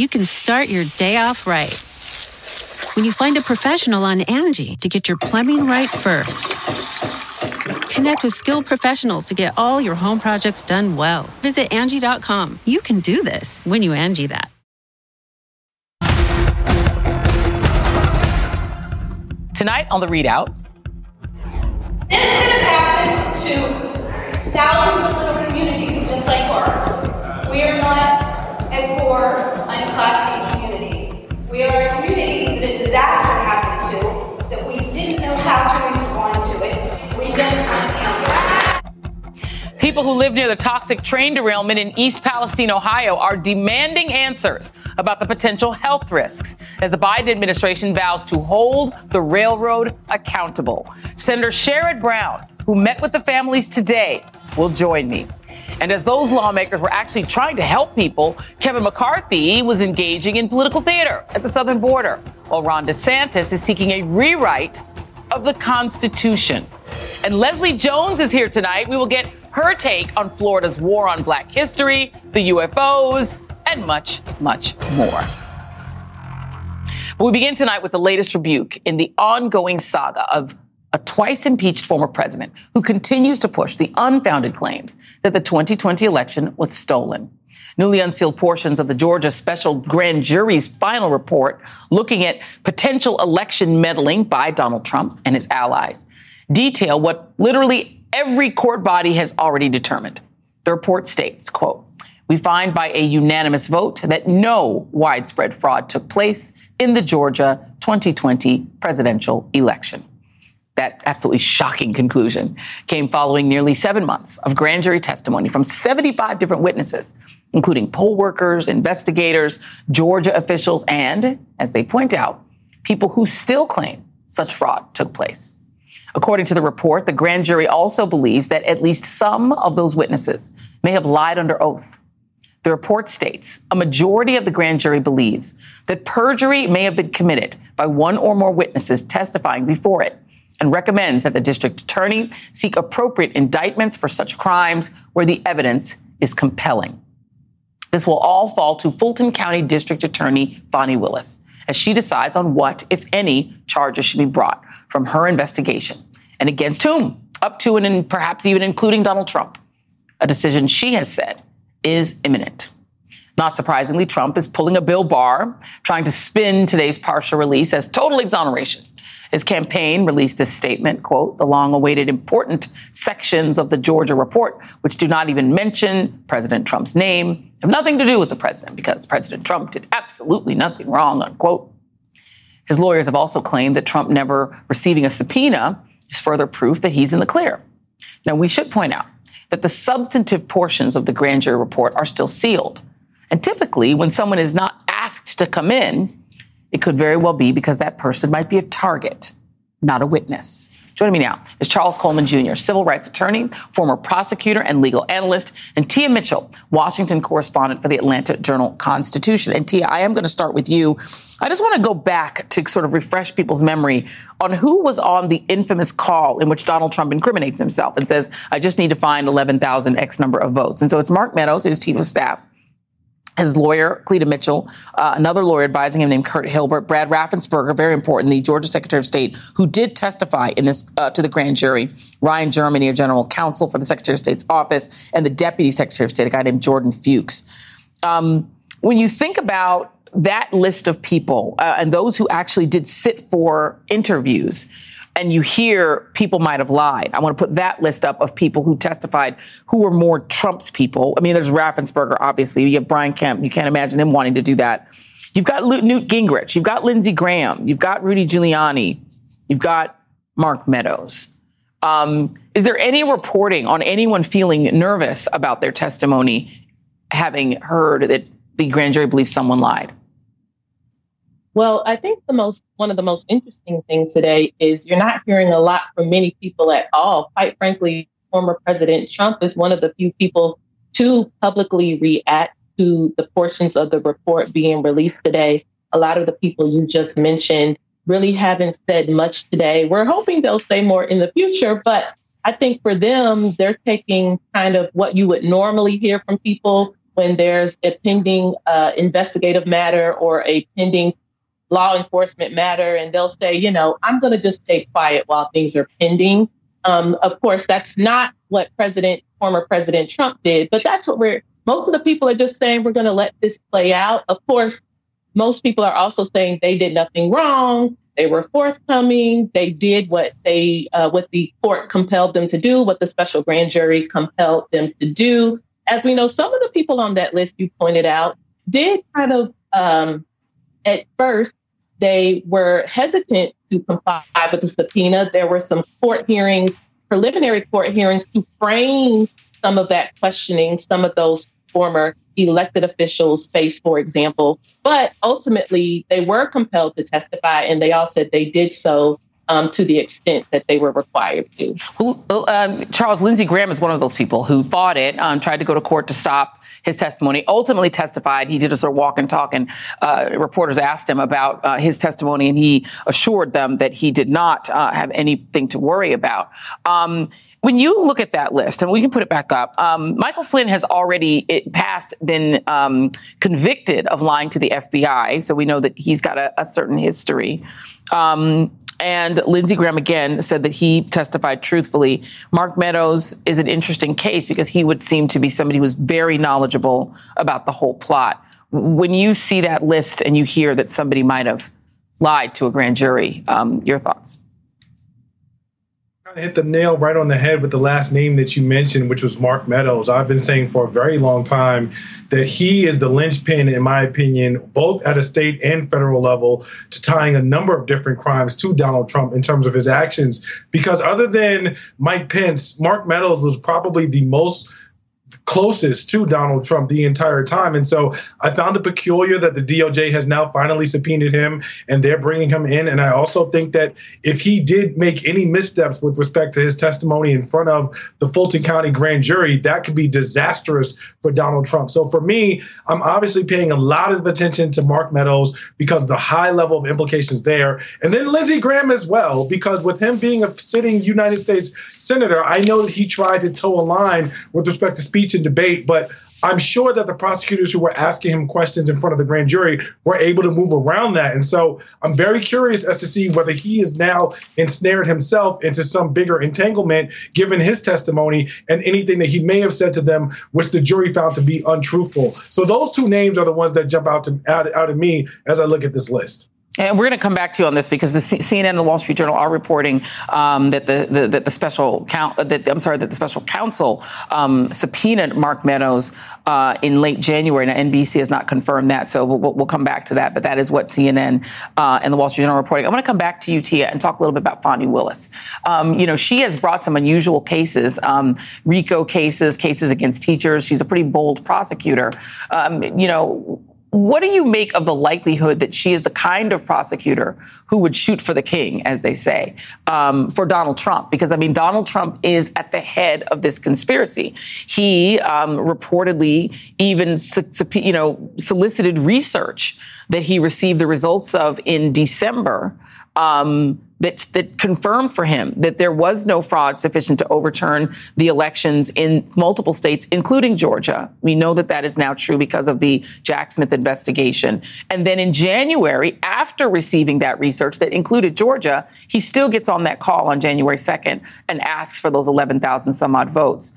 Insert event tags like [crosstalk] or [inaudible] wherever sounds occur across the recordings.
you can start your day off right. When you find a professional on Angie to get your plumbing right first. Connect with skilled professionals to get all your home projects done well. Visit Angie.com. You can do this when you Angie that. Tonight on the ReidOut. This could have happened to thousands of little communities just like ours. We are not a poor, unclassy community. We are a community that a disaster happened to, that we didn't know how to respond to it. We just. People who live near the toxic train derailment in East Palestine, Ohio, are demanding answers about the potential health risks as the Biden administration vows to hold the railroad accountable. Senator Sherrod Brown, who met with the families today, will join me. And as those lawmakers were actually trying to help people, Kevin McCarthy was engaging in political theater at the southern border, while Ron DeSantis is seeking a rewrite of the Constitution. And Leslie Jones is here tonight. We will get her take on Florida's war on black history, the UFOs, and much, much more. But we begin tonight with the latest rebuke in the ongoing saga of a twice impeached former president who continues to push the unfounded claims that the 2020 election was stolen. Newly unsealed portions of the Georgia special grand jury's final report looking at potential election meddling by Donald Trump and his allies detail what literally every court body has already determined. The report states, quote, we find by a unanimous vote that no widespread fraud took place in the Georgia 2020 presidential election. That absolutely shocking conclusion came following nearly seven months of grand jury testimony from 75 different witnesses, including poll workers, investigators, Georgia officials, and, as they point out, people who still claim such fraud took place. According to the report, the grand jury also believes that at least some of those witnesses may have lied under oath. The report states a majority of the grand jury believes that perjury may have been committed by one or more witnesses testifying before it and recommends that the district attorney seek appropriate indictments for such crimes where the evidence is compelling. This will all fall to Fulton County District Attorney Fani Willis as she decides on what, if any, charges should be brought from her investigation and against whom, up to and perhaps even including Donald Trump. A decision she has said is imminent. Not surprisingly, Trump is pulling a Bill Barr, trying to spin today's partial release as total exoneration. His campaign released this statement, quote, the long awaited important sections of the Georgia report, which do not even mention President Trump's name, have nothing to do with the president because President Trump did absolutely nothing wrong, unquote. His lawyers have also claimed that Trump never receiving a subpoena is further proof that he's in the clear. Now, we should point out that the substantive portions of the grand jury report are still sealed. And typically, when someone is not asked to come in, it could very well be because that person might be a target, not a witness. Joining me now is Charles Coleman Jr., civil rights attorney, former prosecutor and legal analyst, and Tia Mitchell, Washington correspondent for the Atlanta Journal Constitution. And Tia, I am going to start with you. I just want to go back to sort of refresh people's memory on who was on the infamous call in which Donald Trump incriminates himself and says, I just need to find 11,000 X number of votes. And so it's Mark Meadows, his chief of staff his lawyer, Cleta Mitchell, uh, another lawyer advising him named Kurt Hilbert, Brad Raffensperger, very important, the Georgia Secretary of State, who did testify in this uh, to the grand jury, Ryan Germany, a general counsel for the Secretary of State's office, and the Deputy Secretary of State, a guy named Jordan Fuchs. Um, when you think about that list of people uh, and those who actually did sit for interviews, and you hear people might have lied. I want to put that list up of people who testified who were more Trump's people. I mean, there's Raffensperger, obviously. You have Brian Kemp. You can't imagine him wanting to do that. You've got Newt Gingrich. You've got Lindsey Graham. You've got Rudy Giuliani. You've got Mark Meadows. Um, is there any reporting on anyone feeling nervous about their testimony, having heard that the grand jury believes someone lied? Well, I think the most one of the most interesting things today is you're not hearing a lot from many people at all. Quite frankly, former President Trump is one of the few people to publicly react to the portions of the report being released today. A lot of the people you just mentioned really haven't said much today. We're hoping they'll say more in the future, but I think for them, they're taking kind of what you would normally hear from people when there's a pending uh, investigative matter or a pending law enforcement matter, and they'll say, you know, I'm going to just stay quiet while things are pending. Um, of course, that's not what President, former President Trump did, but that's what we're, most of the people are just saying we're going to let this play out. Of course, most people are also saying they did nothing wrong. They were forthcoming. They did what they, uh, what the court compelled them to do, what the special grand jury compelled them to do. As we know, some of the people on that list you pointed out did kind of, um, at first, they were hesitant to comply with the subpoena. There were some court hearings, preliminary court hearings, to frame some of that questioning, some of those former elected officials face, for example. But ultimately, they were compelled to testify, and they all said they did so um, to the extent that they were required to. Um, Charles Lindsey Graham is one of those people who fought it, um, tried to go to court to stop his testimony, ultimately testified. He did a sort of walk and talk, and uh, reporters asked him about uh, his testimony, and he assured them that he did not uh, have anything to worry about. Um, when you look at that list, and we can put it back up, um, Michael Flynn has already past been um, convicted of lying to the FBI, so we know that he's got a, a certain history. Um, and Lindsey Graham again said that he testified truthfully. Mark Meadows is an interesting case because he would seem to be somebody who was very knowledgeable about the whole plot. When you see that list and you hear that somebody might have lied to a grand jury, um, your thoughts? Hit the nail right on the head with the last name that you mentioned, which was Mark Meadows. I've been saying for a very long time that he is the linchpin, in my opinion, both at a state and federal level, to tying a number of different crimes to Donald Trump in terms of his actions. Because other than Mike Pence, Mark Meadows was probably the most closest to Donald Trump the entire time. And so I found it peculiar that the DOJ has now finally subpoenaed him and they're bringing him in. And I also think that if he did make any missteps with respect to his testimony in front of the Fulton County grand jury, that could be disastrous for Donald Trump. So for me, I'm obviously paying a lot of attention to Mark Meadows because of the high level of implications there. And then Lindsey Graham as well, because with him being a sitting United States senator, I know that he tried to toe a line with respect to speech debate, but I'm sure that the prosecutors who were asking him questions in front of the grand jury were able to move around that. And so I'm very curious as to see whether he is now ensnared himself into some bigger entanglement given his testimony and anything that he may have said to them, which the jury found to be untruthful. So those two names are the ones that jump out to out, out at me as I look at this list. And we're going to come back to you on this because the C- CNN and the Wall Street Journal are reporting um, that the, the, that the special count that I'm sorry that the special counsel um, subpoenaed Mark Meadows uh, in late January. Now NBC has not confirmed that, so we'll, we'll come back to that. But that is what CNN uh, and the Wall Street Journal are reporting. I want to come back to you, Tia, and talk a little bit about Fani Willis. Um, you know, she has brought some unusual cases, um, RICO cases, cases against teachers. She's a pretty bold prosecutor. Um, you know what do you make of the likelihood that she is the kind of prosecutor who would shoot for the king, as they say, um, for Donald Trump? Because I mean, Donald Trump is at the head of this conspiracy. He um, reportedly even, you know, solicited research that he received the results of in December um, that, confirmed for him that there was no fraud sufficient to overturn the elections in multiple states, including Georgia. We know that that is now true because of the Jack Smith investigation. And then in January, after receiving that research that included Georgia, he still gets on that call on January 2nd and asks for those 11,000 some odd votes.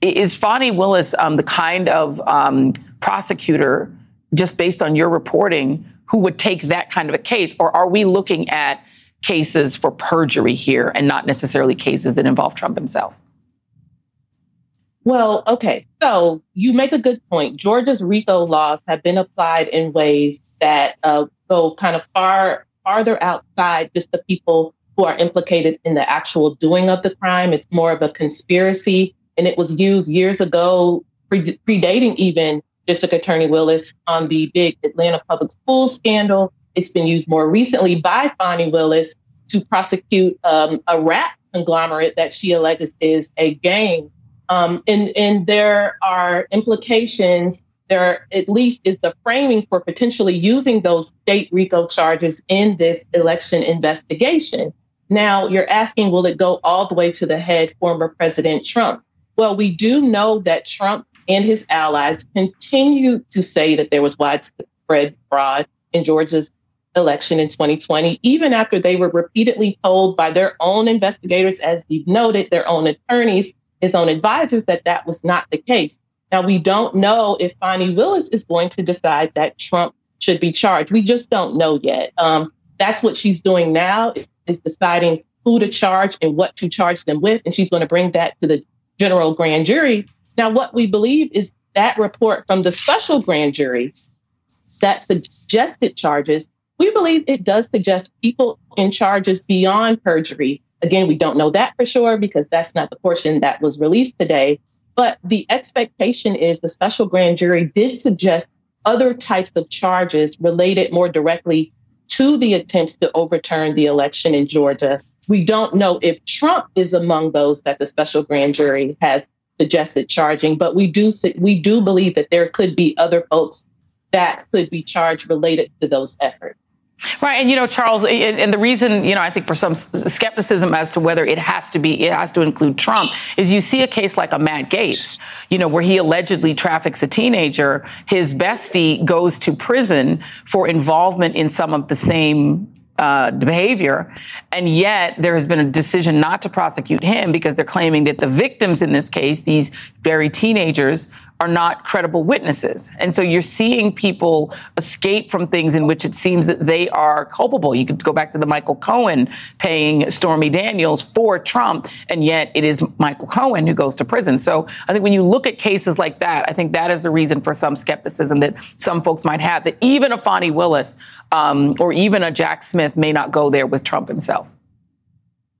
Is Fani Willis um, the kind of um, prosecutor, just based on your reporting, who would take that kind of a case? Or are we looking at cases for perjury here and not necessarily cases that involve Trump himself? Well, okay. So you make a good point. Georgia's RICO laws have been applied in ways that uh, go kind of far farther outside just the people who are implicated in the actual doing of the crime. It's more of a conspiracy, and it was used years ago, pre- predating even District Attorney Willis on the big Atlanta public school scandal. It's been used more recently by Fani Willis to prosecute um, a rap conglomerate that she alleges is a gang. Um, and, and there are implications. There at least is the framing for potentially using those state RICO charges in this election investigation. Now, you're asking, will it go all the way to the head, former President Trump? Well, we do know that Trump and his allies continue to say that there was widespread fraud in Georgia's election in 2020, even after they were repeatedly told by their own investigators, as you've noted, their own attorneys, his own advisors, that that was not the case. Now, we don't know if Fani Willis is going to decide that Trump should be charged. We just don't know yet. Um, that's what she's doing now is deciding who to charge and what to charge them with. And she's going to bring that to the general grand jury. Now, what we believe is that report from the special grand jury that suggested charges, we believe it does suggest people in charges beyond perjury. Again, we don't know that for sure because that's not the portion that was released today. But the expectation is the special grand jury did suggest other types of charges related more directly to the attempts to overturn the election in Georgia. We don't know if Trump is among those that the special grand jury has suggested charging, but we do we do believe that there could be other folks that could be charged related to those efforts. Right, and you know, Charles, and the reason you know I think for some skepticism as to whether it has to be it has to include Trump is you see a case like a Matt Gaetz, you know, where he allegedly traffics a teenager. His bestie goes to prison for involvement in some of the same uh, behavior. And yet there has been a decision not to prosecute him because they're claiming that the victims in this case, these very teenagers, are not credible witnesses. And so you're seeing people escape from things in which it seems that they are culpable. You could go back to the Michael Cohen paying Stormy Daniels for Trump, and yet it is Michael Cohen who goes to prison. So I think when you look at cases like that, I think that is the reason for some skepticism that some folks might have that even a Fani Willis um, or even a Jack Smith may not go there with Trump himself.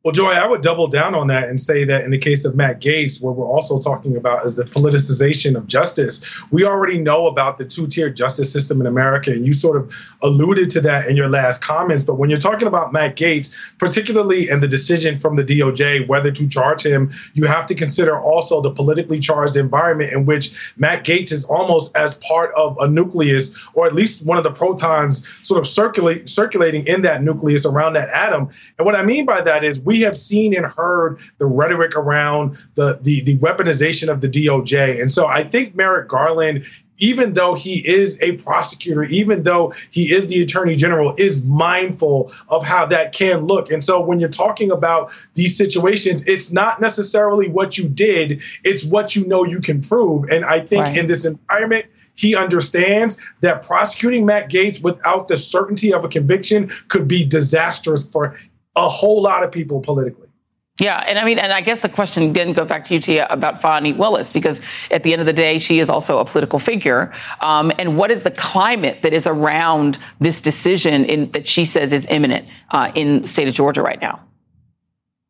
Well, Joy, I would double down on that and say that in the case of Matt Gaetz, what we're also talking about is the politicization of justice. We already know about the two tier justice system in America, and you sort of alluded to that in your last comments. But when you're talking about Matt Gaetz, particularly in the decision from the DOJ whether to charge him, you have to consider also the politically charged environment in which Matt Gaetz is almost as part of a nucleus, or at least one of the protons sort of circulate, circulating in that nucleus around that atom. And what I mean by that is, we have seen and heard the rhetoric around the, the, the weaponization of the DOJ. And so I think Merrick Garland even though he is a prosecutor, even though he is the attorney general, is mindful of how that can look. And so when you're talking about these situations, it's not necessarily what you did, it's what you know you can prove. And I think right. in this environment, he understands that prosecuting Matt Gaetz without the certainty of a conviction could be disastrous for a whole lot of people politically. Yeah, and I mean, and I guess the question again goes back to you, Tia, about Fani Willis, because at the end of the day, she is also a political figure. Um, and what is the climate that is around this decision in, that she says is imminent uh, in the state of Georgia right now?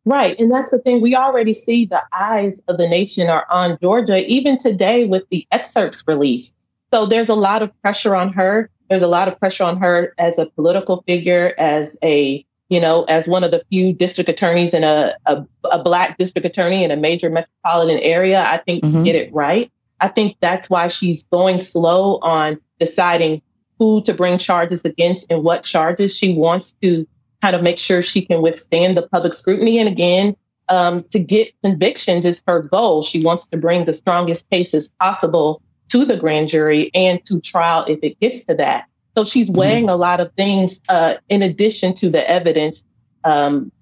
Right, and that's the thing. We already see the eyes of the nation are on Georgia, even today with the excerpts released. So there's a lot of pressure on her. There's a lot of pressure on her as a political figure, as a you know, as one of the few district attorneys in a, a, a black district attorney in a major metropolitan area, I think mm-hmm. get it right. I think that's why she's going slow on deciding who to bring charges against and what charges. She wants to kind of make sure she can withstand the public scrutiny. And again, um, to get convictions is her goal. She wants to bring the strongest cases possible to the grand jury and to trial if it gets to that. So she's mm-hmm. weighing mm-hmm. a lot of things uh, in addition to the evidence. Um,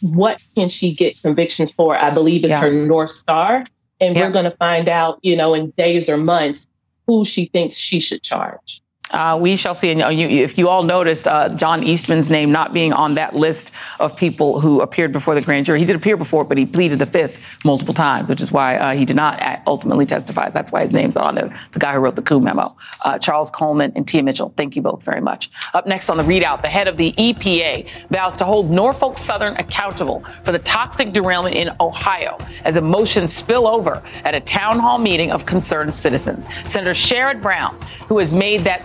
what can she get convictions for? I believe is yeah. her North Star. And yeah. we're going to find out, you know, in days or months who she thinks she should charge. Uh, we shall see. And you, if you all noticed, uh, John Eastman's name not being on that list of people who appeared before the grand jury. He did appear before, but he pleaded the fifth multiple times, which is why uh, he did not ultimately testify. That's why his name's on there. The guy who wrote the coup memo, uh, Charles Coleman and Tia Mitchell. Thank you both very much. Up next on the ReidOut, the head of the EPA vows to hold Norfolk Southern accountable for the toxic derailment in Ohio as emotions spill over at a town hall meeting of concerned citizens. Senator Sherrod Brown, who has made that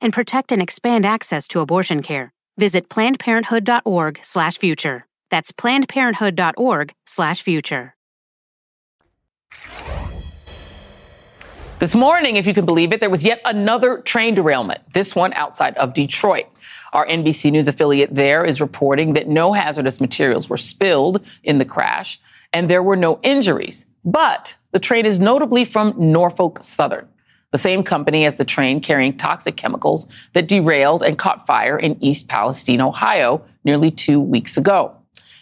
and protect and expand access to abortion care. Visit plannedparenthood.org/future. That's plannedparenthood.org/future. This morning, if you can believe it, there was yet another train derailment, this one outside of Detroit. Our NBC News affiliate there is reporting that no hazardous materials were spilled in the crash and there were no injuries. But the train is notably from Norfolk Southern, the same company as the train carrying toxic chemicals that derailed and caught fire in East Palestine, Ohio, nearly two weeks ago.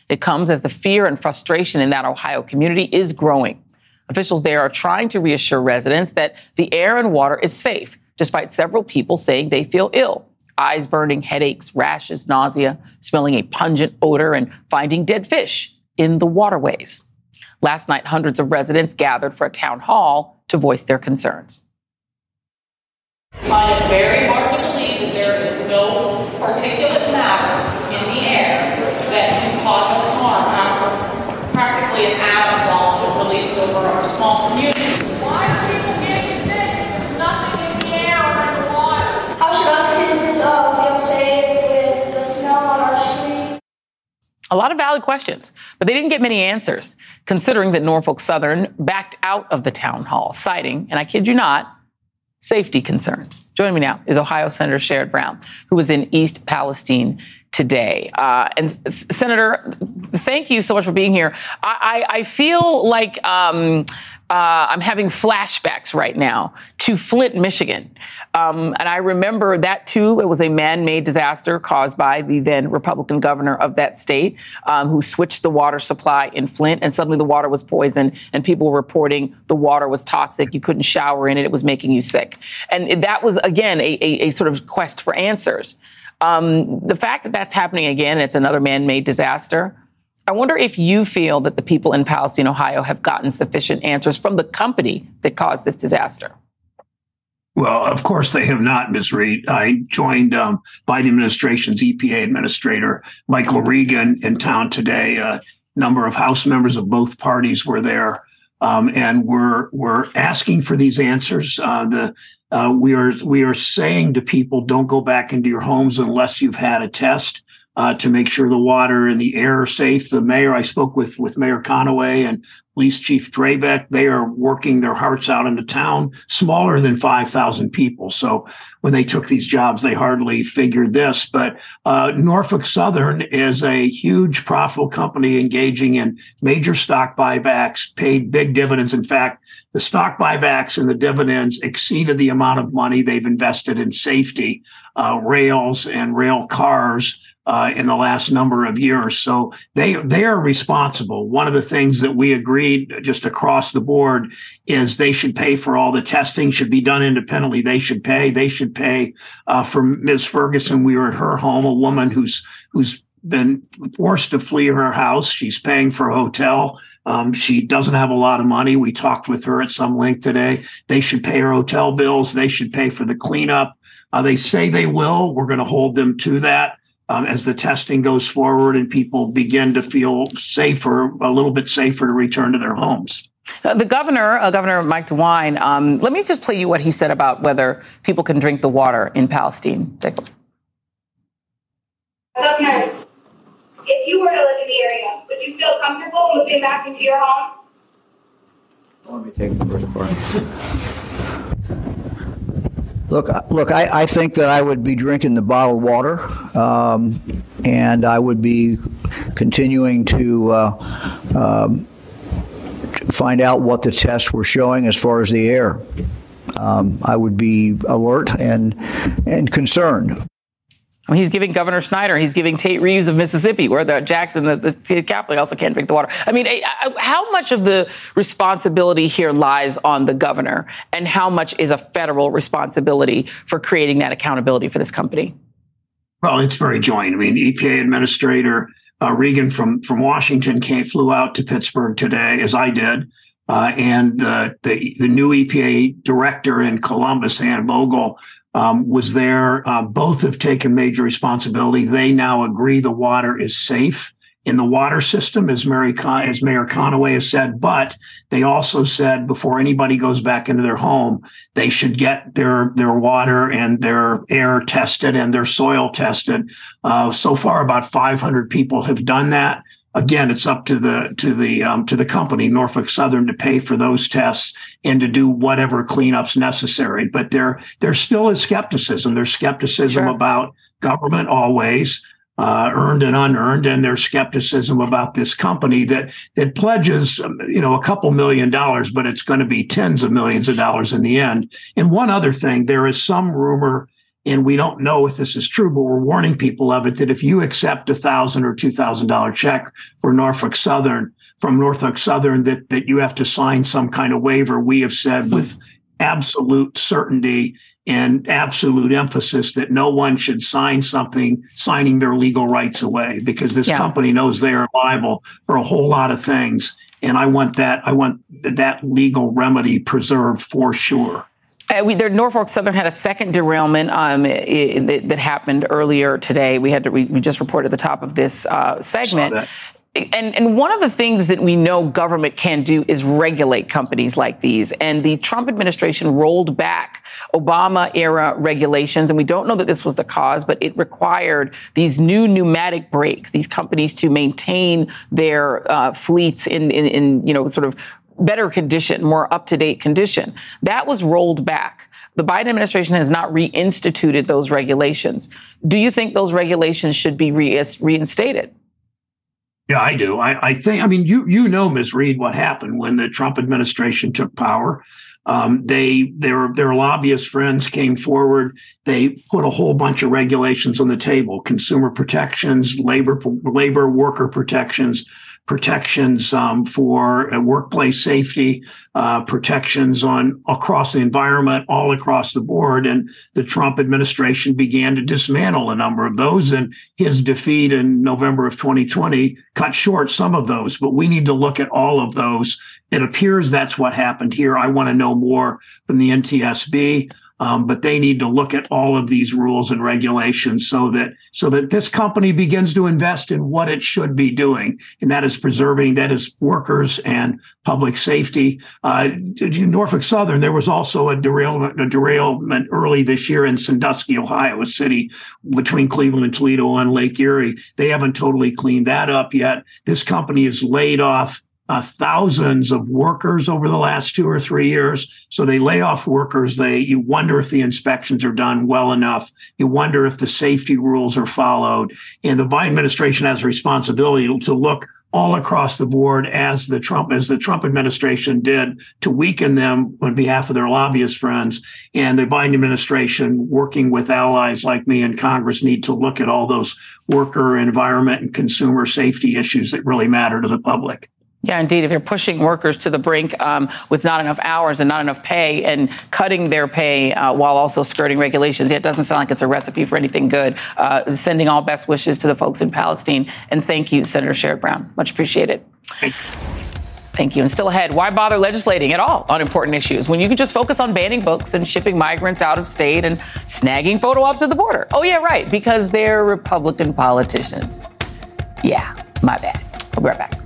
It comes as the fear and frustration in that Ohio community is growing. Officials there are trying to reassure residents that the air and water is safe, despite several people saying they feel ill. Eyes burning, headaches, rashes, nausea, smelling a pungent odor, and finding dead fish in the waterways. Last night, hundreds of residents gathered for a town hall to voice their concerns. I find it very hard to believe that there is no particulate matter in the air that can cause us harm after practically an atom bomb was released over our small community. Why are people getting sick? There's nothing in the air or in the water. How should us kids uh, feel safe with the snow on our street? A lot of valid questions, but they didn't get many answers, considering that Norfolk Southern backed out of the town hall, citing, and I kid you not, safety concerns. Joining me now is Ohio Senator Sherrod Brown, who was in East Palestine today. Uh, and Senator, thank you so much for being here. I, I, I feel like um, uh, I'm having flashbacks right now to Flint, Michigan. Um, and I remember that too. It was a man made disaster caused by the then Republican governor of that state um, who switched the water supply in Flint, and suddenly the water was poisoned, and people were reporting the water was toxic. You couldn't shower in it, it was making you sick. And that was, again, a, a, a sort of quest for answers. Um, the fact that that's happening again, it's another man made disaster. I wonder if you feel that the people in Palestine, Ohio have gotten sufficient answers from the company that caused this disaster. Well, of course they have not, Ms. Reid. I joined um, Biden administration's EPA administrator, Michael Regan, in town today. A number of House members of both parties were there, um, and we're we're asking for these answers. Uh, the uh, we are we are saying to people, don't go back into your homes unless you've had a test uh, to make sure the water and the air are safe. The mayor, I spoke with with Mayor Conaway and Police Chief Drabick. They are working their hearts out in a town smaller than five thousand people. So when they took these jobs, they hardly figured this. But uh, Norfolk Southern is a huge profitable company engaging in major stock buybacks, paid big dividends. In fact, the stock buybacks and the dividends exceeded the amount of money they've invested in safety, uh, rails and rail cars uh, in the last number of years. So they they are responsible. One of the things that we agreed just across the board is they should pay for all the testing. Should be done independently. They should pay. They should pay uh, for Ms. Ferguson. We were at her home, a woman who's who's been forced to flee her house. She's paying for a hotel. Um, she doesn't have a lot of money. We talked with her at some length today. They should pay her hotel bills. They should pay for the cleanup. Uh, they say they will. We're going to hold them to that um, as the testing goes forward and people begin to feel safer, a little bit safer to return to their homes. Uh, the governor, uh, Governor Mike DeWine, um, let me just play you what he said about whether people can drink the water in Palestine. Take a look. Governor, if you were to live in the area, would you feel comfortable moving back into your home? Let me take the first part. Look, look. I, I think that I would be drinking the bottled water, um, and I would be continuing to uh, um, find out what the tests were showing as far as the air. Um, I would be alert and and concerned. I mean, he's giving Governor Snyder, he's giving Tate Reeves of Mississippi, where the Jackson, the, the capital, also can't drink the water. I mean, how much of the responsibility here lies on the governor, and how much is a federal responsibility for creating that accountability for this company? Well, it's very joint. I mean, EPA Administrator uh, Regan from from Washington came flew out to Pittsburgh today, as I did, uh, and the the new EPA Director in Columbus, Anne Vogel, um, was there. Uh, both have taken major responsibility. They now agree the water is safe in the water system, as Mary Con- as Mayor Conaway has said. But they also said before anybody goes back into their home, they should get their their water and their air tested and their soil tested. Uh, so far, about 500 people have done that again, it's up to the to the um, to the company Norfolk Southern to pay for those tests and to do whatever cleanups necessary. But there there still is skepticism. There's skepticism sure. about government always. Uh, earned and unearned, and there's skepticism about this company that that pledges, um, you know, a couple million dollars, but it's going to be tens of millions of dollars in the end. And one other thing, there is some rumor and we don't know if this is true, but we're warning people of it that if you accept a thousand or two thousand dollar check for Norfolk Southern from Norfolk Southern, that that you have to sign some kind of waiver. We have said hmm. with absolute certainty and absolute emphasis that no one should sign something signing their legal rights away because this yeah. company knows they are liable for a whole lot of things. And I want that, I want that legal remedy preserved for sure. Uh, we, there, Norfolk Southern had a second derailment um, it, it, that happened earlier today. We had to, we, we just reported at the top of this uh, segment. And, and one of the things that we know government can do is regulate companies like these. And the Trump administration rolled back Obama era regulations. And we don't know that this was the cause, but it required these new pneumatic brakes, these companies to maintain their uh, fleets in, in, in, you know, sort of better condition, more up to date condition. That was rolled back. The Biden administration has not reinstituted those regulations. Do you think those regulations should be reinstated? Yeah, I do. I, I, think. I mean, you you know, Ms. Reid, what happened when the Trump administration took power. Um, they their their lobbyist friends came forward. They put a whole bunch of regulations on the table: consumer protections, labor labor worker protections, protections um, for uh, workplace safety, uh, protections on across the environment, all across the board. And the Trump administration began to dismantle a number of those. And his defeat in November of 2020 cut short some of those. But we need to look at all of those. It appears that's what happened here. I want to know more from the NTSB. Um, but they need to look at all of these rules and regulations so that so that this company begins to invest in what it should be doing, and that is preserving that is workers and public safety. Uh, Norfolk Southern, there was also a derailment, a derailment early this year in Sandusky, Ohio, a city between Cleveland and Toledo on Lake Erie. They haven't totally cleaned that up yet. This company has laid off uh, thousands of workers over the last two or three years. So they lay off workers. They you wonder if the inspections are done well enough. You wonder if the safety rules are followed. And the Biden administration has a responsibility to look all across the board as the Trump as the Trump administration did to weaken them on behalf of their lobbyist friends. And the Biden administration, working with allies like me in Congress, need to look at all those worker, environment, and consumer safety issues that really matter to the public. Yeah, indeed. If you're pushing workers to the brink um, with not enough hours and not enough pay and cutting their pay uh, while also skirting regulations, it doesn't sound like it's a recipe for anything good. Uh, sending all best wishes to the folks in Palestine. And thank you, Senator Sherrod Brown. Much appreciated. Thank you. And still ahead, why bother legislating at all on important issues when you can just focus on banning books and shipping migrants out of state and snagging photo ops at the border? Oh, yeah, right, because they're Republican politicians. Yeah, my bad. We'll be right back.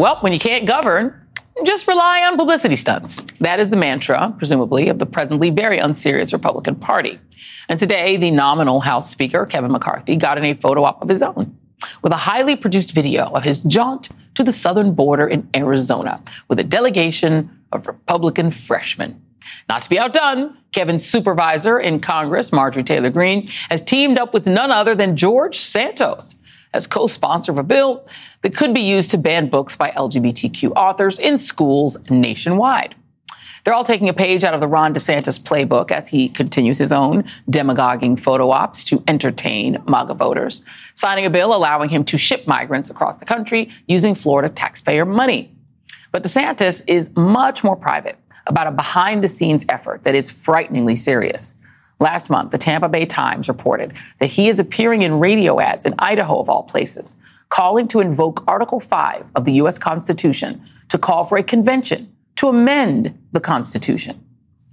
Well, when you can't govern, just rely on publicity stunts. That is the mantra, presumably, of the presently very unserious Republican Party. And today, the nominal House Speaker, Kevin McCarthy, got in a photo op of his own with a highly produced video of his jaunt to the southern border in Arizona with a delegation of Republican freshmen. Not to be outdone, Kevin's supervisor in Congress, Marjorie Taylor Greene, has teamed up with none other than George Santos as co sponsor of a bill that could be used to ban books by LGBTQ authors in schools nationwide. They're all taking a page out of the Ron DeSantis playbook as he continues his own demagoguing photo ops to entertain MAGA voters, signing a bill allowing him to ship migrants across the country using Florida taxpayer money. But DeSantis is much more private about a behind the scenes effort that is frighteningly serious. Last month, the Tampa Bay Times reported that he is appearing in radio ads in Idaho, of all places, calling to invoke Article 5 of the U.S. Constitution to call for a convention to amend the Constitution.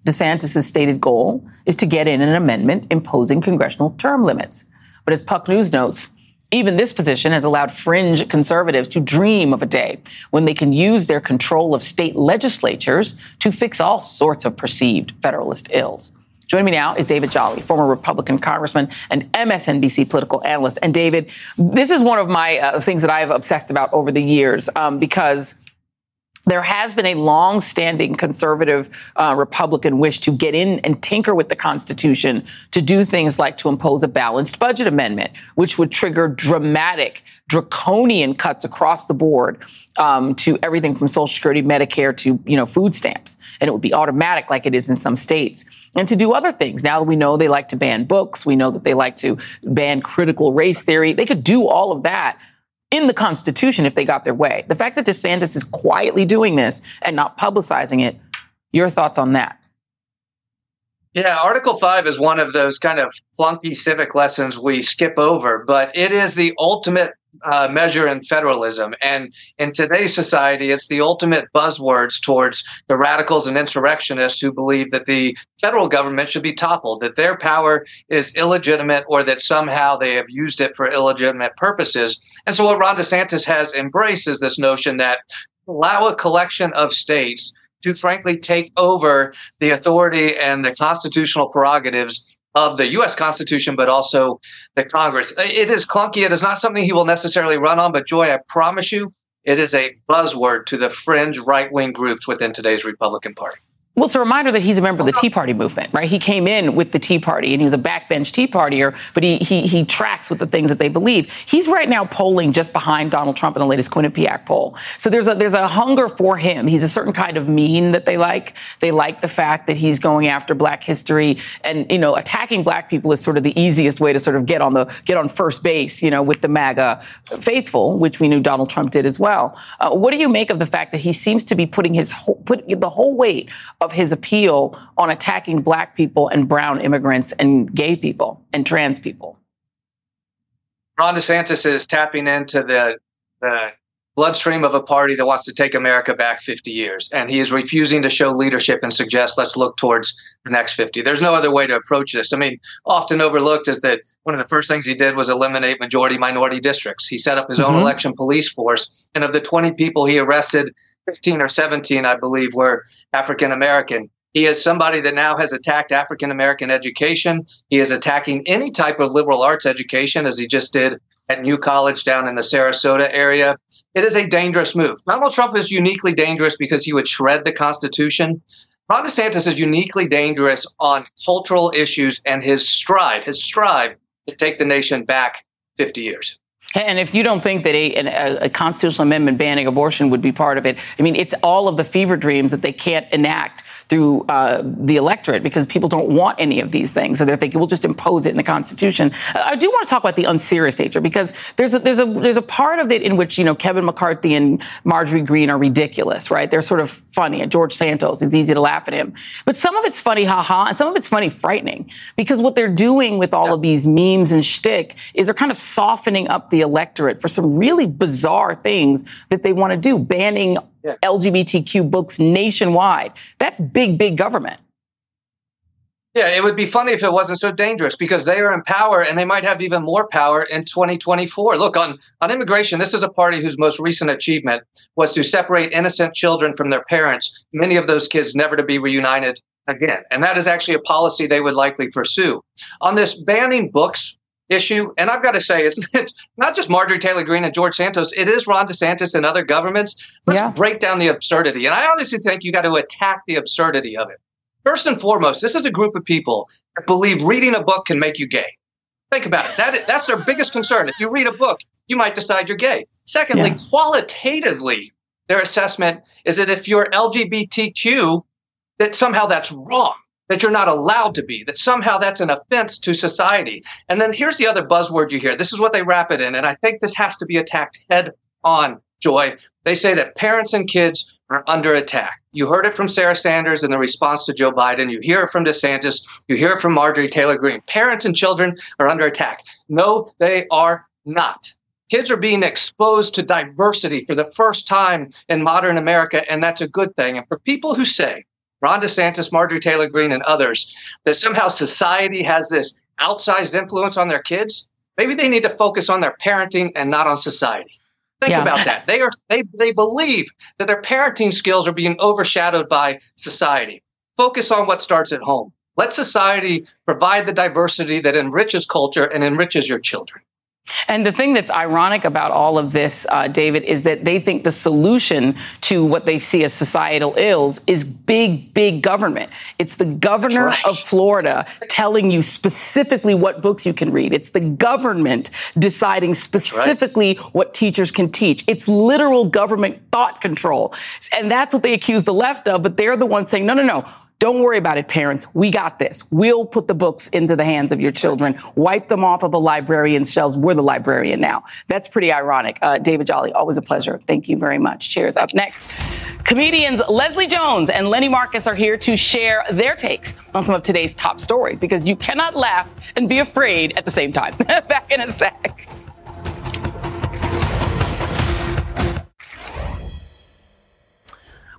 DeSantis' stated goal is to get in an amendment imposing congressional term limits. But as Puck News notes, even this position has allowed fringe conservatives to dream of a day when they can use their control of state legislatures to fix all sorts of perceived federalist ills. Joining me now is David Jolly, former Republican congressman and MSNBC political analyst. And David, this is one of my uh, things that I've obsessed about over the years um, because there has been a long-standing conservative uh, Republican wish to get in and tinker with the Constitution to do things like to impose a balanced budget amendment, which would trigger dramatic, draconian cuts across the board um, to everything from Social Security, Medicare to you know food stamps, and it would be automatic like it is in some states, and to do other things. Now that we know they like to ban books, we know that they like to ban critical race theory. They could do all of that in the Constitution if they got their way. The fact that DeSantis is quietly doing this and not publicizing it, your thoughts on that? Yeah, Article 5 is one of those kind of flunky civic lessons we skip over, but it is the ultimate uh, measure in federalism. And in today's society, it's the ultimate buzzwords towards the radicals and insurrectionists who believe that the federal government should be toppled, that their power is illegitimate, or that somehow they have used it for illegitimate purposes. And so, what Ron DeSantis has embraced is this notion that allow a collection of states to frankly take over the authority and the constitutional prerogatives of the U.S. Constitution, but also the Congress. It is clunky. It is not something he will necessarily run on, but Joy, I promise you, it is a buzzword to the fringe right wing groups within today's Republican Party. Well, it's a reminder that he's a member of the Tea Party movement, right? He came in with the Tea Party and he was a backbench Tea Partier, but he, he, he tracks with the things that they believe. He's right now polling just behind Donald Trump in the latest Quinnipiac poll. So there's a, there's a hunger for him. He's a certain kind of mean that they like. They like the fact that he's going after black history and, you know, attacking black people is sort of the easiest way to sort of get on the, get on first base, you know, with the MAGA faithful, which we knew Donald Trump did as well. Uh, what do you make of the fact that he seems to be putting his whole, put the whole weight of of his appeal on attacking black people and brown immigrants and gay people and trans people. Ron DeSantis is tapping into the, the bloodstream of a party that wants to take America back 50 years. And he is refusing to show leadership and suggest let's look towards the next 50. There's no other way to approach this. I mean, often overlooked is that one of the first things he did was eliminate majority minority districts. He set up his mm-hmm. own election police force. And of the 20 people he arrested, 15 or 17, I believe, were African American. He is somebody that now has attacked African American education. He is attacking any type of liberal arts education, as he just did at New College down in the Sarasota area. It is a dangerous move. Donald Trump is uniquely dangerous because he would shred the Constitution. Ron DeSantis is uniquely dangerous on cultural issues and his strive, his strive to take the nation back 50 years. And if you don't think that a, a, constitutional amendment banning abortion would be part of it, I mean, it's all of the fever dreams that they can't enact through uh, the electorate because people don't want any of these things. So they're thinking we'll just impose it in the Constitution. I do want to talk about the unserious nature because there's a, there's a there's a part of it in which you know Kevin McCarthy and Marjorie Greene are ridiculous, right? They're sort of funny. And George Santos, it's easy to laugh at him, but some of it's funny, haha, and some of it's funny, frightening because what they're doing with all yeah. of these memes and shtick is they're kind of softening up the electorate for some really bizarre things that they want to do, banning yeah. LGBTQ books nationwide. That's big, big government. Yeah, it would be funny if it wasn't so dangerous because they are in power and they might have even more power in 2024. Look, on, on immigration, this is a party whose most recent achievement was to separate innocent children from their parents, many of those kids never to be reunited again. And that is actually a policy they would likely pursue. On this banning books issue. And I've got to say, it's, [laughs] it's, not just Marjorie Taylor Greene and George Santos, it is Ron DeSantis and other governments. Let's yeah. break down the absurdity. And I honestly think you got to attack the absurdity of it. First and foremost, this is a group of people that believe reading a book can make you gay. Think about it. That, that's their biggest concern. If you read a book, you might decide you're gay. Secondly, yeah. qualitatively, their assessment is that if you're LGBTQ, that somehow that's wrong that you're not allowed to be, that somehow that's an offense to society. And then here's the other buzzword you hear. This is what they wrap it in. And I think this has to be attacked head on, Joy. They say that parents and kids are under attack. You heard it from Sarah Sanders in the response to Joe Biden. You hear it from DeSantis. You hear it from Marjorie Taylor Greene. Parents and children are under attack. No, they are not. Kids are being exposed to diversity for the first time in modern America, and that's a good thing. And for people who say Ron DeSantis, Marjorie Taylor Greene, and others, that somehow society has this outsized influence on their kids, maybe they need to focus on their parenting and not on society. Think yeah. about that. They are they they believe that their parenting skills are being overshadowed by society. Focus on what starts at home. Let society provide the diversity that enriches culture and enriches your children. And the thing that's ironic about all of this, uh, David, is that they think the solution to what they see as societal ills is big, big government. It's the governor right. of Florida telling you specifically what books you can read. It's the government deciding specifically right. what teachers can teach. It's literal government thought control. And that's what they accuse the left of, but they're the ones saying, no, no, no. Don't worry about it, parents. We got this. We'll put the books into the hands of your children. Wipe them off of the librarian's shelves. We're the librarian now. That's pretty ironic. Uh, David Jolly, always a pleasure. Thank you very much. Cheers. Up next, comedians Leslie Jones and Lenny Marcus are here to share their takes on some of today's top stories because you cannot laugh and be afraid at the same time. [laughs] Back in a sec.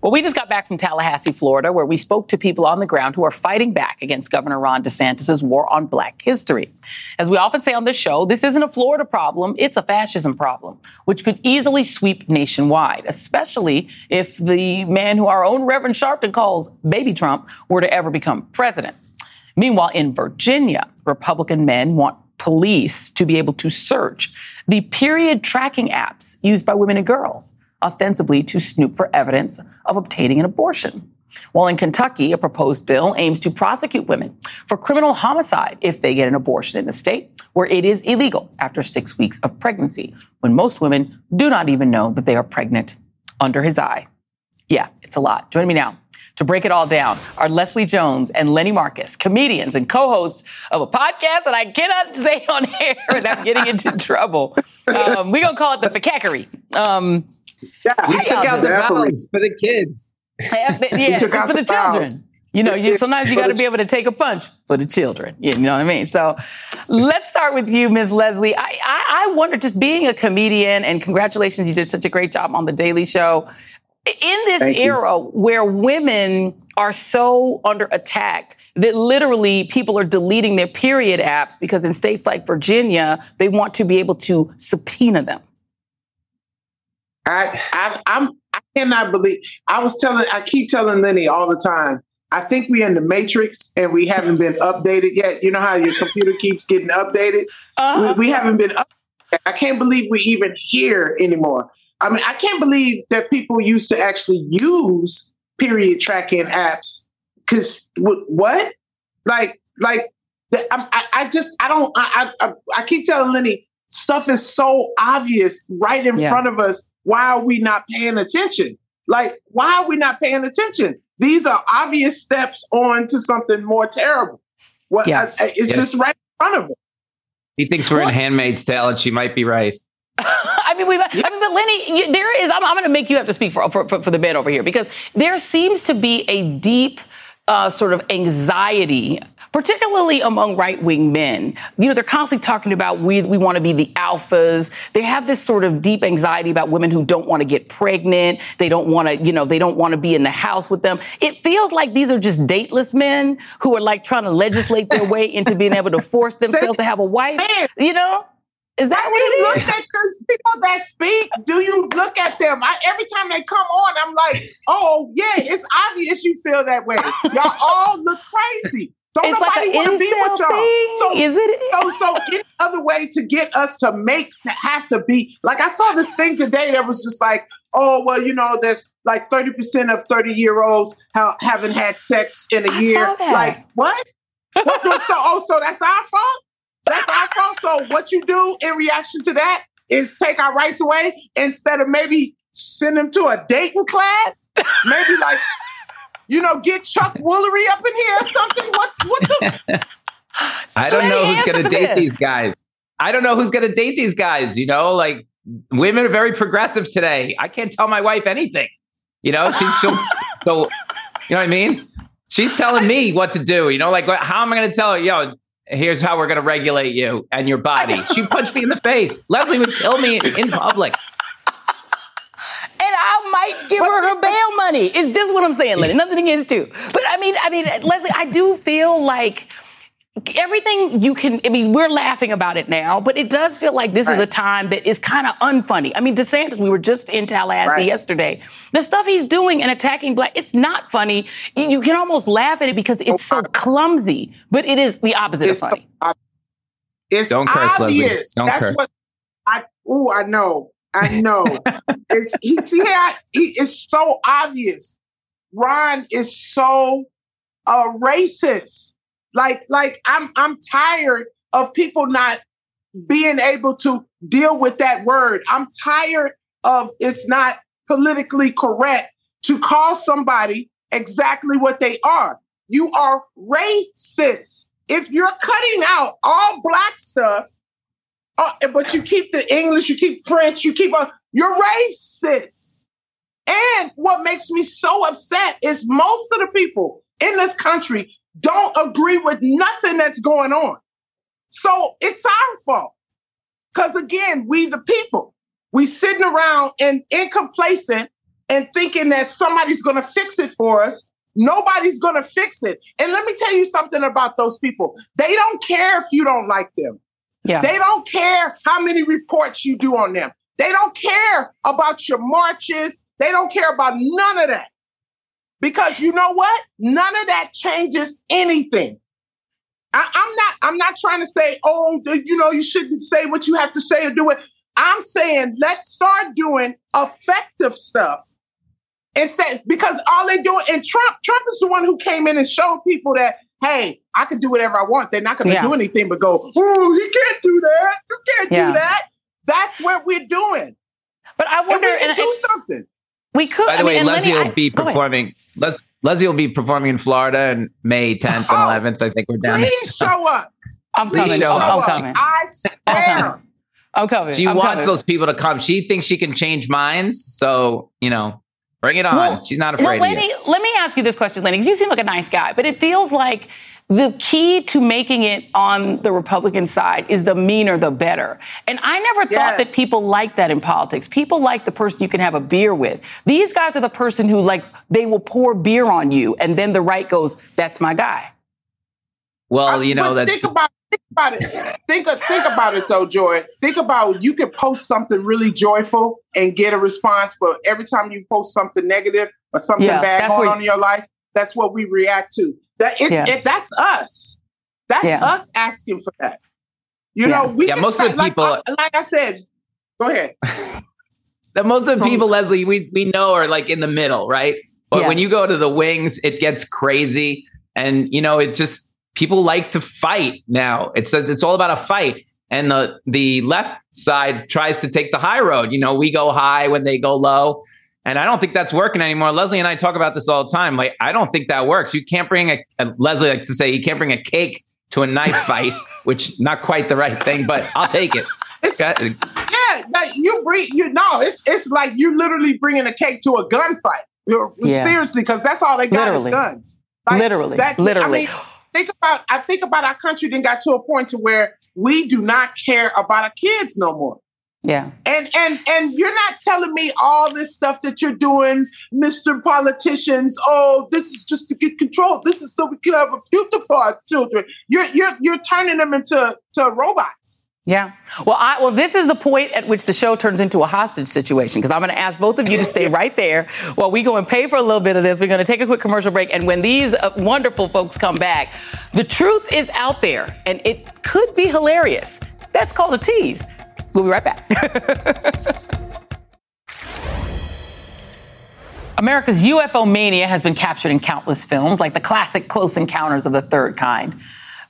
Well, we just got back from Tallahassee, Florida, where we spoke to people on the ground who are fighting back against Governor Ron DeSantis' war on black history. As we often say on this show, this isn't a Florida problem, it's a fascism problem, which could easily sweep nationwide, especially if the man who our own Reverend Sharpton calls baby Trump were to ever become president. Meanwhile, in Virginia, Republican men want police to be able to search the period tracking apps used by women and girls ostensibly to snoop for evidence of obtaining an abortion. While in Kentucky, a proposed bill aims to prosecute women for criminal homicide if they get an abortion in the state, where it is illegal after six weeks of pregnancy, when most women do not even know that they are pregnant under his eye. Yeah, it's a lot. Join me now to break it all down are Leslie Jones and Lenny Marcus, comedians and co-hosts of a podcast that I cannot [laughs] say on air without getting into trouble. [laughs] Um, we're going to call it the Fakakkery. Um, yeah, we took out the vowels for the kids. [laughs] Yeah, yeah for the, the children. You know, you, sometimes you got to be able to take a punch for the children. You know what I mean? So let's start with you, Ms. Leslie. I, I, I wonder, just being a comedian, and congratulations, you did such a great job on The Daily Show. In this Thank era you. where women are so under attack that literally people are deleting their period apps because in states like Virginia, they want to be able to subpoena them. I, I I'm I cannot believe I was telling I keep telling Lenny all the time. I think we're in the matrix and we haven't been updated yet. You know how your computer keeps getting updated? Uh-huh. We, we, haven't been updated. I can't believe we even here anymore. I mean, I can't believe that people used to actually use period tracking apps. Cause what? Like, like I, I just I don't I, I I keep telling Lenny stuff is so obvious right in Yeah. front of us. Why are we not paying attention? Like, why are we not paying attention? These are obvious steps on to something more terrible. What Yeah. I- I- it's Yeah. just right in front of us. He thinks we're in Handmaid's Tale, and she might be right. [laughs] I mean, we. I mean, but Lenny, you, there is. I'm, I'm going to make you have to speak for, for for for the men over here because there seems to be a deep uh, sort of anxiety. Particularly among right wing men, you know, they're constantly talking about we we want to be the alphas. They have this sort of deep anxiety about women who don't want to get pregnant. They don't want to, you know, they don't want to be in the house with them. It feels like these are just dateless men who are like trying to legislate their way into being able to force [laughs] themselves to have a wife. You know, is that Have what you it is? looked at those people that speak? Do you look at them? I, every time they come on, I'm like, oh yeah, it's obvious you feel that way. Y'all all look crazy. Don't It's like nobody an want to be with y'all. thing? So Is it? So, so any other way to get us to make to have to be like I saw this thing today that was just like, oh well, you know, there's like 30 percent of 30 year olds ha- haven't had sex in a I year. Like what? what do- so oh, so that's our fault. That's our fault. So what you do in reaction to that is take our rights away instead of maybe send them to a dating class. Maybe like, you know, get Chuck Woolery up in here or something. What what the [laughs] I don't Lenny, know who's going to date this. these guys. I don't know who's going to date these guys. You know, like women are very progressive today. I can't tell my wife anything. You know, she's she'll, [laughs] so. You know what I mean? She's telling me what to do. You know, like what- how am I going to tell her? Yo, here's how we're going to regulate you and your body. She punched me in the face. Leslie would kill me in public. [laughs] and I might give her her bail money. It's just what I'm saying, Lenny. Nothing against you, but I mean, I mean, Leslie, I do feel like everything you can. I mean, we're laughing about it now, but it does feel like this is a time that is kind of unfunny. I mean, DeSantis, we were just in Tallahassee Right. yesterday. The stuff he's doing and attacking black, it's not funny. You, you can almost laugh at it because it's so clumsy, but it is the opposite It's of funny. It's Don't curse, Leslie. obvious. Don't That's curse. what I. Oh, I know. I know. it's he. See how he is so obvious. Ron is so uh, racist. Like, like I'm. I'm tired of people not being able to deal with that word. I'm tired of it's not politically correct to call somebody exactly what they are. You are racist. If you're cutting out all black stuff, uh, but you keep the English, you keep French, you keep, uh, you're racist. And what makes me so upset is most of the people in this country don't agree with nothing that's going on. So it's our fault. Because again, we the people, we sitting around and incomplacent and thinking that somebody's going to fix it for us. Nobody's going to fix it. And let me tell you something about those people. They don't care if you don't like them. Yeah. They don't care how many reports you do on them. They don't care about your marches. They don't care about none of that. Because you know what? None of that changes anything. I, am not. I'm not trying to say, oh, you know, you shouldn't say what you have to say or do it. I'm saying let's start doing effective stuff instead, because all they do and Trump, Trump is the one who came in and showed people that, hey, I can do whatever I want. They're not going to Yeah. do anything but go, oh, he can't do that. You can't Yeah. do that. That's what we're doing. But I And wonder, we can and- do and- something. we could. By the I way, mean, Leslie Lenny, will I- be performing. Les- Leslie will be performing in Florida in May 10th Oh, and 11th. I think we're down there. Please show up. I'm Please coming. show I'm, up. Coming. I [laughs] swear. I'm coming. She I'm wants coming. those people to come. She thinks she can change minds. So, you know, bring it on. Well, She's not Well, afraid of Lenny, you. let me ask you this question, Lenny, because you seem like a nice guy, but it feels like the key to making it on the Republican side is the meaner the better. And I never thought Yes. that people like that in politics. People like the person you can have a beer with. These guys are the person who like they will pour beer on you, and then the right goes, "That's my guy." Well, you know, But that's think about think about it. Think think about it though, Joy. Think about you can post something really joyful and get a response, but every time you post something negative or something Yeah, bad that's going where- on in your life, that's what we react to. That it's Yeah. it, that's us. That's Yeah. us asking for that. You Yeah. know, we Yeah, can most of the like, people- I- like I said. Go ahead. [laughs] the most of the people, Leslie, we, we know are like in the middle, right? But Yeah. when you go to the wings, it gets crazy. And, you know, it just, people like to fight now. It's, a, it's all about a fight. and the the left side tries to take the high road. You know, we go high when they go low. And I don't think that's working anymore. Leslie and I talk about this all the time. Like, I don't think that works. You can't bring a, a Leslie like to say you can't bring a cake to a knife [laughs] fight, which not quite the right thing, but I'll take it. [laughs] It's, yeah, like you bring you know it's it's like you literally bringing a cake to a gunfight. Yeah. Seriously, because that's all they got literally. is guns. Like, literally, literally. I mean, [gasps] [gasps] think about I think about our country. Then got to a point to where we do not care about our kids no more. Yeah. And and and you're not telling me all this stuff that you're doing, Mr. Politicians. Oh, this is just to get control. This is so we can have a future for our children. You're you're you're turning them into to robots. Yeah. Well, I well, this is the point at which the show turns into a hostage situation because I'm going to ask both of you to stay [laughs] right there while we go and pay for a little bit of this. We're going to take a quick commercial break, and when these uh, wonderful folks come back, the truth is out there, and it could be hilarious. That's called a tease. We'll be right back. [laughs] America's UFO mania has been captured in countless films, like the classic Close Encounters of the Third Kind.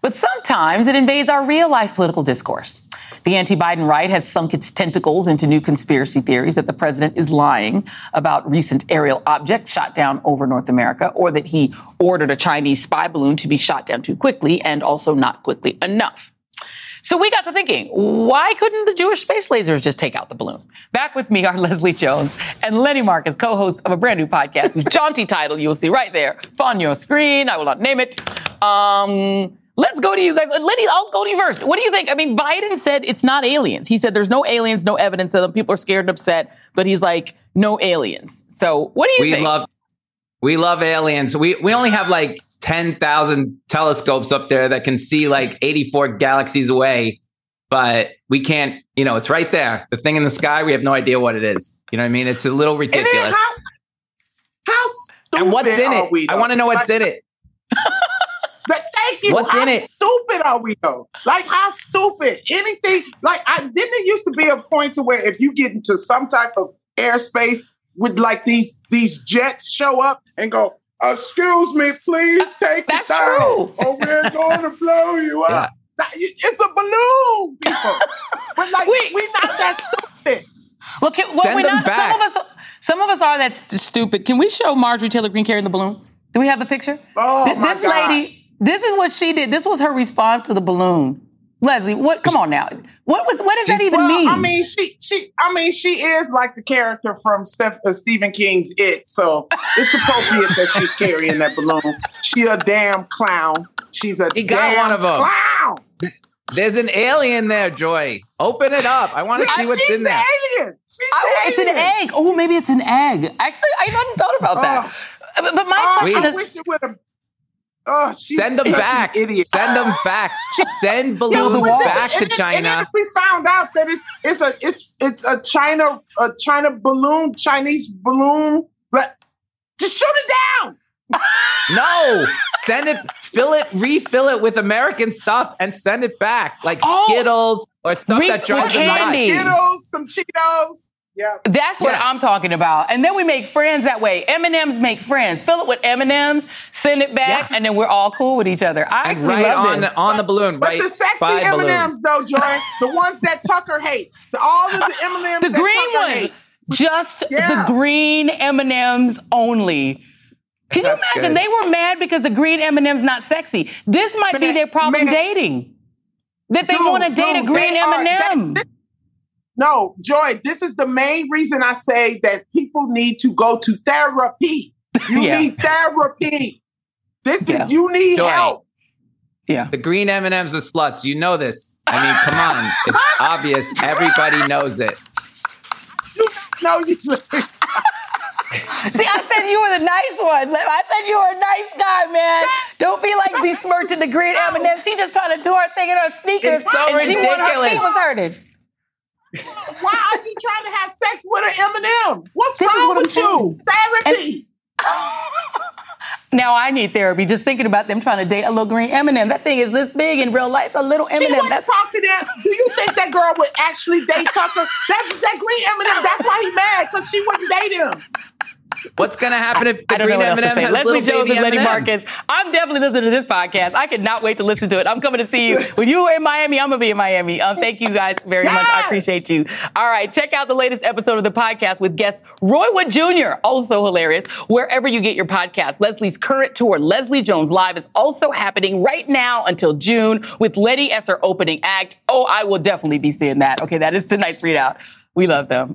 But sometimes it invades our real life political discourse. The anti Biden right has sunk its tentacles into new conspiracy theories that the president is lying about recent aerial objects shot down over North America, or that he ordered a Chinese spy balloon to be shot down too quickly and also not quickly enough. So we got to thinking, why couldn't the Jewish space lasers just take out the balloon? Back with me are [laughs] Leslie Jones and Lenny Marcus, co-hosts of a brand new podcast whose jaunty title you will see right there on your screen. I will not name it. Um, let's go to you guys. Lenny, I'll go to you first. What do you think? I mean, Biden said it's not aliens. He said there's no aliens, no evidence of them. People are scared and upset, but he's like, no aliens. So what do you we think? Love, we love aliens. We we only have like 10,000 telescopes up there that can see like 84 galaxies away, but we can't, you know, it's right there. The thing in the sky, we have no idea what it is. You know what I mean? It's a little ridiculous. How, how stupid and what's in it? We, I want to know what's like, in it. Thank you. What's how in it? Stupid are we though? Like how stupid? Anything like I didn't it used to be a point to where if you get into some type of airspace with like these these jets show up and go, Excuse me, please take That's it down. True. Or we're going to blow you [laughs] up. Yeah. It's a balloon, people. but like, we, we not that stupid. Well, can, well Send we're them not. back. Some of us, some of us are that st- stupid. Can we show Marjorie Taylor Greene carrying the balloon? Do we have the picture? Oh Th- my this God. lady, this is what she did. This was her response to the balloon. Leslie, what? Come on now. What was? What does that even well, mean? I mean, she, she, I mean, she is like the character from Steph, uh, Stephen King's It, so it's appropriate that she's carrying that balloon. She a damn clown. She's a He got damn one of 'em. clown. There's an alien there, Joy. Open it up. I want to see what's she's in there. Alien. She's Oh, the it's an egg. Oh, maybe it's an egg. Actually, I hadn't thought about that. But, but my Oh, question I is, wish it would have. Oh, she's Send them back. idiot. Send them back. [laughs] Send Yo, balloons then- back to China. And then if we found out that it's it's a it's it's a China a China balloon Chinese balloon, but just shoot it down. [laughs] No, send it, fill it, refill it with American stuff, and send it back, like Oh. Skittles or stuff Re- that drives with them Skittles, some Cheetos. Yeah. That's what Yeah. I'm talking about. And then we make friends that way. M&Ms make friends. Fill it with M&Ms, send it back, Yeah. and then we're all cool with each other. I And actually right love on this. the, on the balloon, But right? the sexy M&Ms, though, Joy, the ones that Tucker hates, the, all of the [laughs] M and M's, the that green Tucker ones, hates. just Yeah. the green M&Ms only. Can you imagine? good. They were mad because the green M&M's not sexy. This might be their problem man. dating. That they want to date a green M&M. that- No, Joy, this is the main reason I say that people need to go to therapy. [laughs] You Yeah. need therapy. This Yeah. is you need Joy. help. yeah. The green M and M's are sluts. You know this. I mean, come on. It's [laughs] obvious. Everybody knows it. No, you. [laughs] See, I said you were the nice one. I said you were a nice guy, man. Don't be like besmirching the green M&M. She just trying to do her thing in her sneakers, It's so and she wanted her ridiculous. feet was hurted. Why are you trying to have sex with an M&M? What's This wrong what with you? Therapy. [laughs] Now I need therapy. Just thinking about them trying to date a little green M&M. That thing is this big in real life. A little She M&M. wouldn't That's talk to them. Do you think that girl would actually date Tucker? That that green M&M. That's why he mad because she wouldn't date him. What's going to happen if the I don't know green what else M&M to say. Leslie Jones and Lenny? Marcus. I'm definitely listening to this podcast. I cannot wait to listen to it. I'm coming to see you. When you are in Miami, I'm going to be in Miami. Um, thank you guys very much. I appreciate you. All right. Check out the latest episode of the podcast with guest Roy Wood Jr., also hilarious, wherever you get your podcast. Leslie's current tour, Leslie Jones Live, is also happening right now until June with Lenny as her opening act. Oh, I will definitely be seeing that. Okay, that is tonight's ReidOut. We love them.